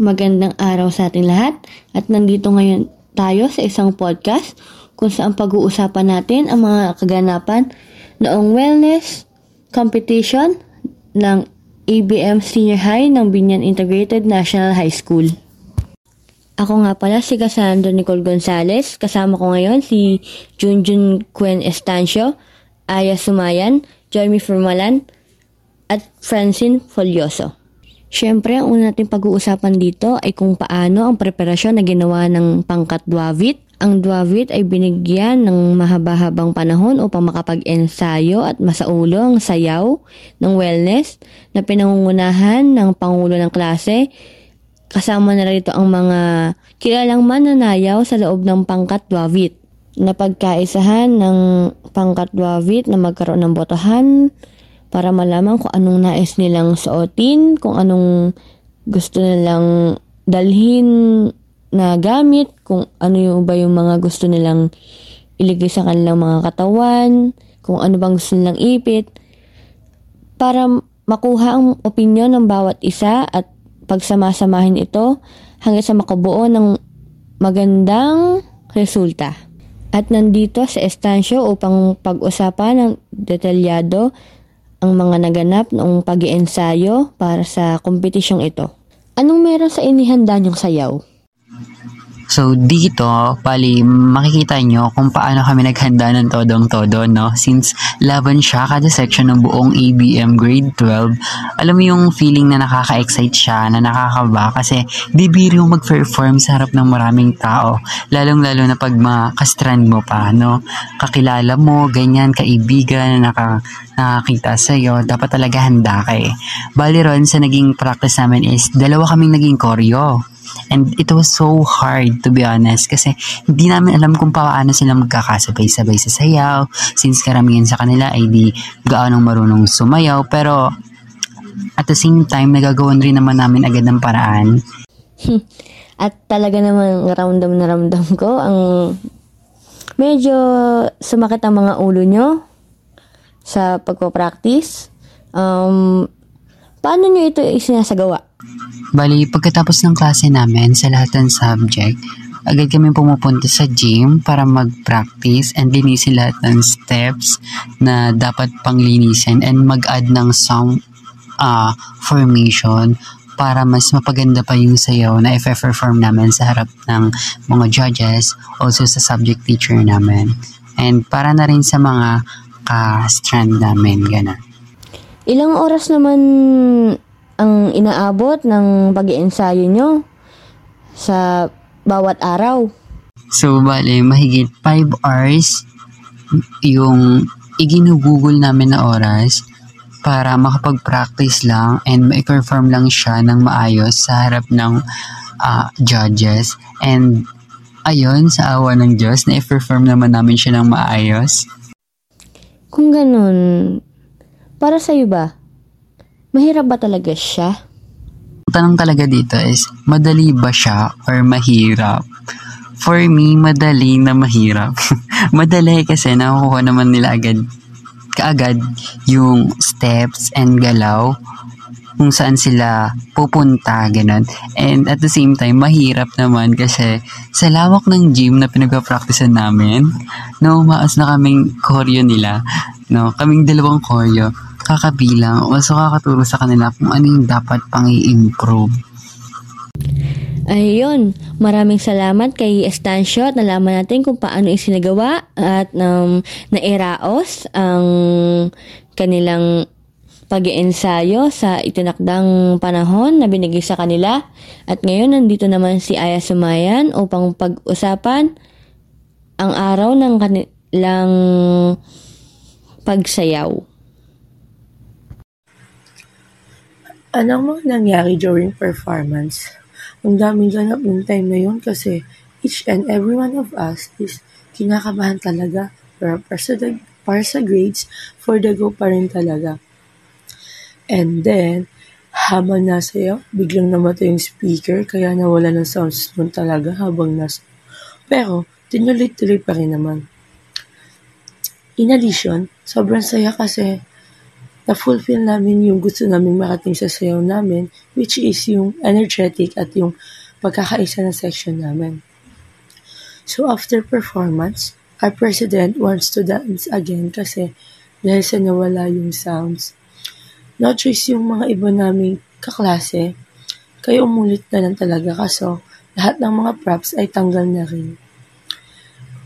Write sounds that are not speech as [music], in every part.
Magandang araw sa ating lahat at nandito ngayon tayo sa isang podcast kung saan pag-uusapan natin ang mga kaganapan noong wellness competition ng ABM Senior High ng Binyan Integrated National High School. Ako nga pala si Cassandra Nicole Gonzalez. Kasama ko ngayon si Junjun Quen Estancio, Aya Sumayan, Jeremy Formalan, at Francine Folioso. Siyempre, ang una natin pag-uusapan dito ay kung paano ang preparasyon na ginawa ng pangkat Duavit. Ang Duavit ay binigyan ng mahaba-habang panahon upang makapag-ensayo at masaulo ang sayaw ng wellness na pinangungunahan ng Pangulo ng klase. Kasama na rito ang mga kilalang mananayaw sa loob ng pangkat Duavit. Napagkaisahan ng pangkat Duavit na magkaroon ng botohan para malaman kung anong nais nilang suotin, kung anong gusto nilang dalhin na gamit, kung ano yung ba yung mga gusto nilang iligay sa kanilang mga katawan, kung ano bang gusto nilang ipit, para makuha ang opinyon ng bawat isa at pagsamasamahin ito hanggang sa makabuo ng magandang resulta. At nandito sa estansyo upang pag-usapan ng detalyado ang mga naganap noong pag ensayo para sa kompetisyong ito. Anong meron sa inihanda niyong sayaw? So dito, pali makikita nyo kung paano kami naghanda ng todong-todo, no? Since laban siya kada section ng buong ABM grade 12, alam mo yung feeling na nakaka-excite siya, na nakakaba kasi di biro mag-perform sa harap ng maraming tao, lalong-lalo na pag makastrand mo pa, no? Kakilala mo, ganyan, kaibigan, na naka, nakakita sa'yo, dapat talaga handa ka eh. Bali ron, sa naging practice namin is, dalawa kaming naging choreo And it was so hard to be honest kasi hindi namin alam kung paano sila magkakasabay-sabay sa sayaw since karamihan sa kanila ay di gaanong marunong sumayaw pero at the same time nagagawan rin naman namin agad ng paraan. At talaga naman ramdam na ramdam ko ang medyo sumakit ang mga ulo nyo sa pagpo-practice. Um, paano nyo ito isinasagawa? Bali, pagkatapos ng klase namin sa lahat ng subject, agad kami pumupunta sa gym para mag-practice and linisin lahat ng steps na dapat panglinisin and mag-add ng some uh, formation para mas mapaganda pa yung sayaw na i-perform namin sa harap ng mga judges, also sa subject teacher namin. And para na rin sa mga ka-strand namin, gano'n. Ilang oras naman ang inaabot ng pag ensayo nyo sa bawat araw? So, bale, mahigit 5 hours yung iginugugol namin na oras para makapag-practice lang and ma-perform lang siya ng maayos sa harap ng uh, judges. And ayun, sa awa ng Diyos, na-perform naman namin siya ng maayos. Kung ganun, para sa'yo ba, Mahirap ba talaga siya? Tanong talaga dito is, madali ba siya or mahirap? For me, madali na mahirap. [laughs] madali kasi nakukuha naman nila agad kaagad yung steps and galaw kung saan sila pupunta, ganun. And at the same time, mahirap naman kasi sa lawak ng gym na pinagpa-practicean namin, no, maas na kaming choreo nila, no, kaming dalawang choreo kakabilang o so kakaturo sa kanila kung ano yung dapat pang i-improve. Ayun, maraming salamat kay Estancio at nalaman natin kung paano isinagawa at um, nairaos ang kanilang pag ensayo sa itinakdang panahon na binigay sa kanila. At ngayon, nandito naman si Aya Sumayan upang pag-usapan ang araw ng kanilang pagsayaw. Anong mga nangyari during performance? Ang daming ganap yung time na yun kasi each and every one of us is kinakabahan talaga pero para sa, para sa grades, for the go pa rin talaga. And then, habang nasa iyo, biglang namatay yung speaker kaya nawala ng sounds nun talaga habang nasa Pero, tinuloy-tuloy pa rin naman. In addition, sobrang saya kasi na-fulfill namin yung gusto namin marating sa sayaw namin, which is yung energetic at yung pagkakaisa ng section namin. So after performance, our president wants to dance again kasi dahil sa nawala yung sounds. No choice yung mga iba naming kaklase, kaya umulit na lang talaga kaso lahat ng mga props ay tanggal na rin.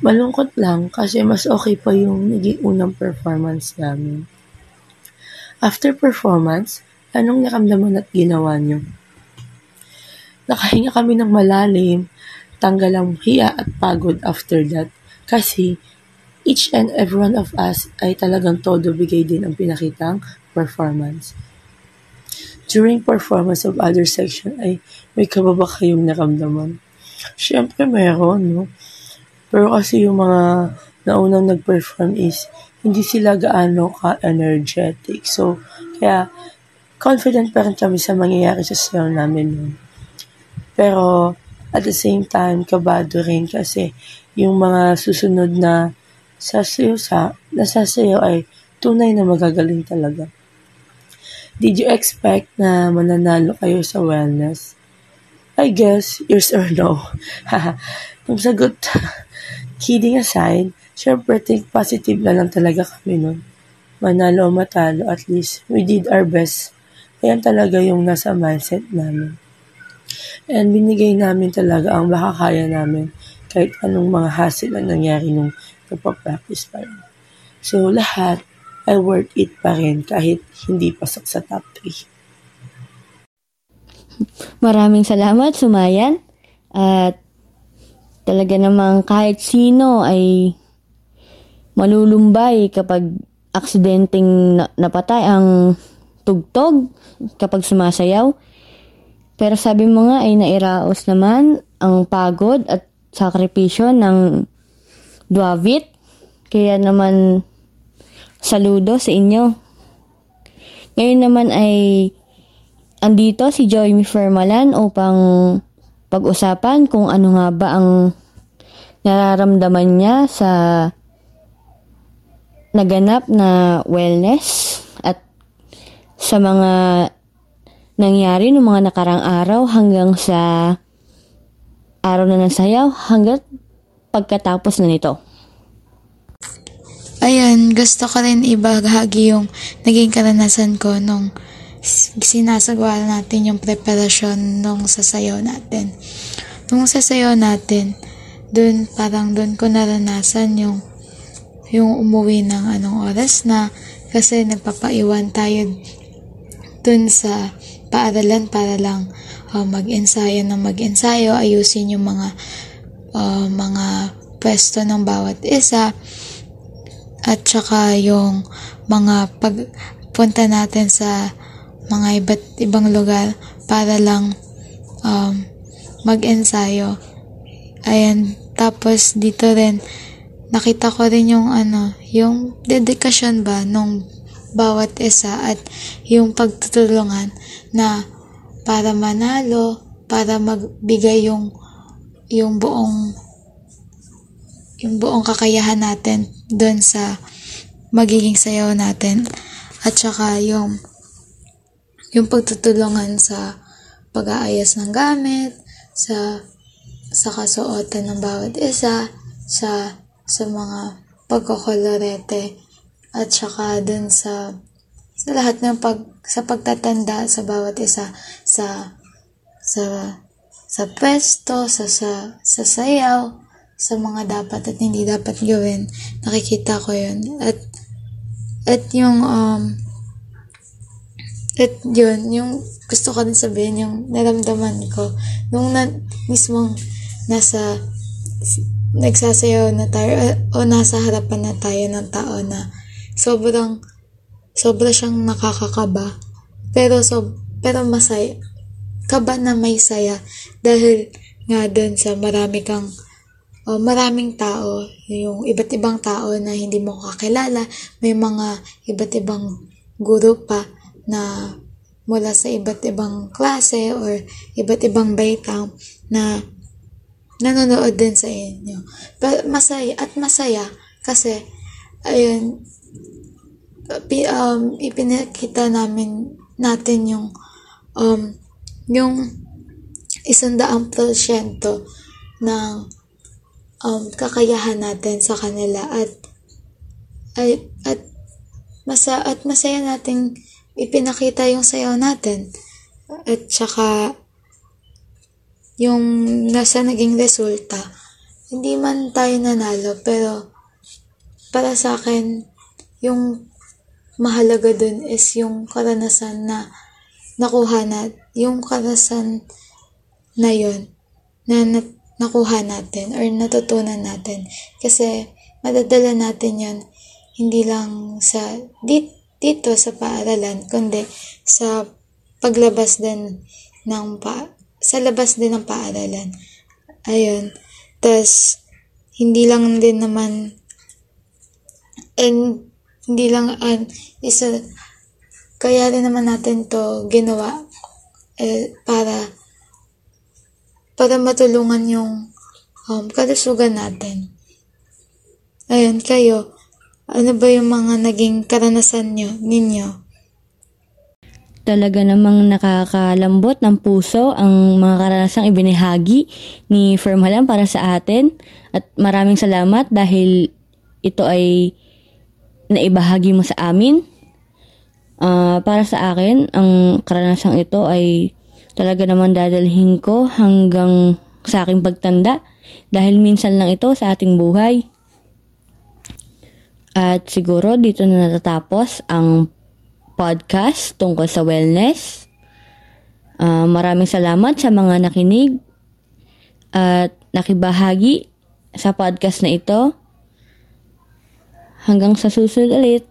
Malungkot lang kasi mas okay pa yung naging unang performance namin. After performance, anong nakamdaman at ginawa nyo? Nakahinga kami ng malalim, tanggal ang hiya at pagod after that kasi each and every one of us ay talagang todo bigay din ang pinakitang performance. During performance of other section ay may kababa kayong nakamdaman? Siyempre meron, no? Pero kasi yung mga naunang nag-perform is hindi sila gaano ka-energetic. So, kaya confident pa rin kami sa mangyayari sa sayaw namin nun. Pero, at the same time, kabado rin kasi yung mga susunod na sasayaw sa, nasasayaw ay tunay na magagaling talaga. Did you expect na mananalo kayo sa wellness? I guess, yes or no. [laughs] Kung sagot, [laughs] kidding aside, Siyempre, think positive na lang talaga kami nun. Manalo o matalo, at least we did our best. Ayan talaga yung nasa mindset namin. And binigay namin talaga ang makakaya namin kahit anong mga hassle ang nangyari nung nagpa-practice pa rin. So, lahat ay worth it pa rin kahit hindi pasok sa top 3. Maraming salamat, Sumayan. At talaga namang kahit sino ay malulumbay kapag aksidenteng napatay ang tugtog kapag sumasayaw. Pero sabi mo nga ay nairaos naman ang pagod at sakripisyo ng Duavit. Kaya naman saludo sa inyo. Ngayon naman ay andito si Joy Fermalan upang pag-usapan kung ano nga ba ang nararamdaman niya sa naganap na wellness at sa mga nangyari ng mga nakarang araw hanggang sa araw na ng sayaw hanggang pagkatapos na nito. Ayun, gusto ko rin ibahagi yung naging karanasan ko nung sinasagawa natin yung preparasyon nung sasayaw natin. Nung sasayaw natin, dun parang dun ko naranasan yung yung umuwi ng anong oras na kasi nagpapaiwan tayo dun sa paaralan para lang uh, mag-ensayo ng mag-ensayo, ayusin yung mga uh, mga pwesto ng bawat isa at saka yung mga pagpunta natin sa mga iba't ibang lugar para lang um, mag-ensayo. Ayan, tapos dito rin nakita ko rin yung ano, yung dedikasyon ba nung bawat isa at yung pagtutulungan na para manalo, para magbigay yung yung buong yung buong kakayahan natin doon sa magiging sayaw natin. At saka yung yung pagtutulungan sa pag-aayos ng gamit, sa sa kasuotan ng bawat isa, sa sa mga pagkokolorete at saka dun sa sa lahat ng pag sa pagtatanda sa bawat isa sa sa sa pwesto, sa sa sa sayaw, sa mga dapat at hindi dapat gawin. Nakikita ko 'yun. At at yung um at yun, yung gusto ko din sabihin, yung naramdaman ko, nung na, mismong nasa nagsasayaw na tayo o nasa harapan na tayo ng tao na sobrang sobra siyang nakakakaba. Pero so pero masaya kaba na may saya dahil nga doon sa marami kang o maraming tao yung iba't ibang tao na hindi mo kakilala may mga iba't ibang guro pa na mula sa iba't ibang klase or iba't ibang baitang na nanonood din sa inyo. Pero masaya at masaya kasi ayun um, ipinakita namin natin yung um, yung isandaang porsyento ng um, kakayahan natin sa kanila at ay, at masa at masaya nating ipinakita yung sayaw natin at saka yung nasa naging resulta hindi man tayo nanalo pero para sa akin yung mahalaga dun is yung karanasan na nakuha na yung karanasan na yun na, na nakuha natin or natutunan natin. Kasi madadala natin yun hindi lang sa dit, dito sa paaralan kundi sa paglabas din ng pa sa labas din ng paaralan ayun tas hindi lang din naman and hindi lang uh, isa kaya rin naman natin to ginawa eh, para para matulungan yung um, kalusugan natin. Ayun, kayo, ano ba yung mga naging karanasan nyo, ninyo? Talaga namang nakakalambot ng puso ang mga karanasang ibinahagi ni Firmhalam para sa atin. At maraming salamat dahil ito ay naibahagi mo sa amin. Uh, para sa akin, ang karanasang ito ay talaga naman dadalhin ko hanggang sa aking pagtanda dahil minsan lang ito sa ating buhay. At siguro dito na natatapos ang podcast tungkol sa wellness. Uh, maraming salamat sa mga nakinig at nakibahagi sa podcast na ito. Hanggang sa susunod ulit.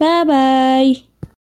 Bye-bye!